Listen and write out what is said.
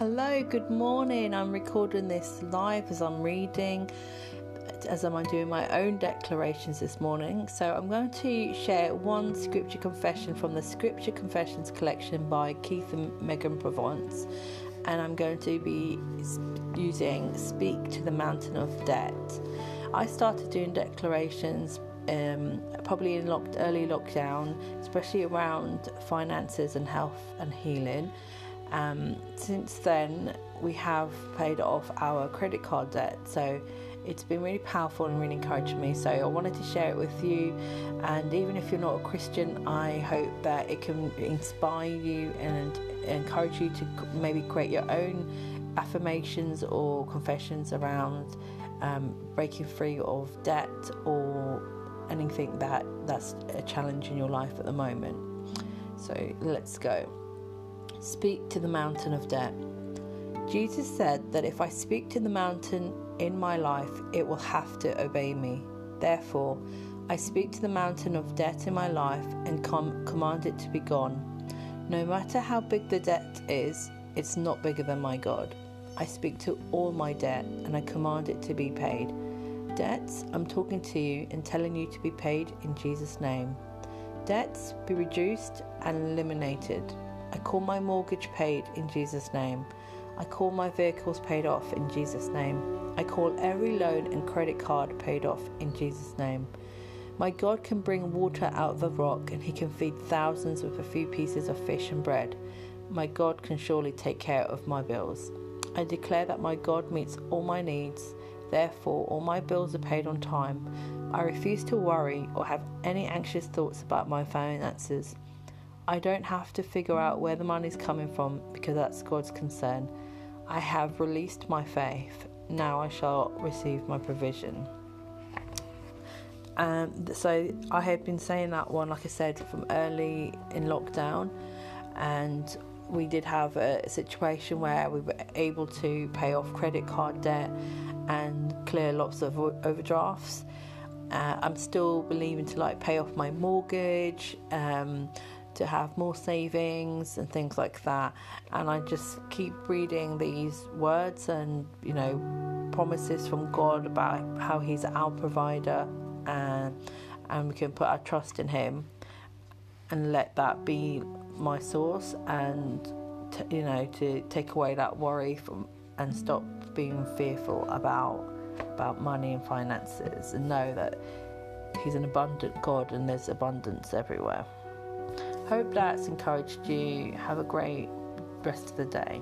Hello, good morning. I'm recording this live as I'm reading, as I'm doing my own declarations this morning. So I'm going to share one scripture confession from the Scripture Confessions collection by Keith and Megan Provance. And I'm going to be using Speak to the Mountain of Debt. I started doing declarations um, probably in locked, early lockdown, especially around finances and health and healing. Um, since then, we have paid off our credit card debt, so it's been really powerful and really encouraged me. So I wanted to share it with you, and even if you're not a Christian, I hope that it can inspire you and encourage you to maybe create your own affirmations or confessions around um, breaking free of debt or anything that that's a challenge in your life at the moment. So let's go. Speak to the mountain of debt. Jesus said that if I speak to the mountain in my life, it will have to obey me. Therefore, I speak to the mountain of debt in my life and com- command it to be gone. No matter how big the debt is, it's not bigger than my God. I speak to all my debt and I command it to be paid. Debts, I'm talking to you and telling you to be paid in Jesus' name. Debts be reduced and eliminated. I call my mortgage paid in Jesus' name. I call my vehicles paid off in Jesus' name. I call every loan and credit card paid off in Jesus' name. My God can bring water out of the rock and he can feed thousands with a few pieces of fish and bread. My God can surely take care of my bills. I declare that my God meets all my needs, therefore, all my bills are paid on time. I refuse to worry or have any anxious thoughts about my finances. I don't have to figure out where the money's coming from because that's God's concern. I have released my faith. Now I shall receive my provision. Um, so I had been saying that one, like I said, from early in lockdown, and we did have a situation where we were able to pay off credit card debt and clear lots of overdrafts. Uh, I'm still believing to like pay off my mortgage. Um, to have more savings and things like that. And I just keep reading these words and, you know, promises from God about how He's our provider and, and we can put our trust in Him and let that be my source and, to, you know, to take away that worry from and stop being fearful about about money and finances and know that he's an abundant God and there's abundance everywhere. Hope that's encouraged you. Have a great rest of the day.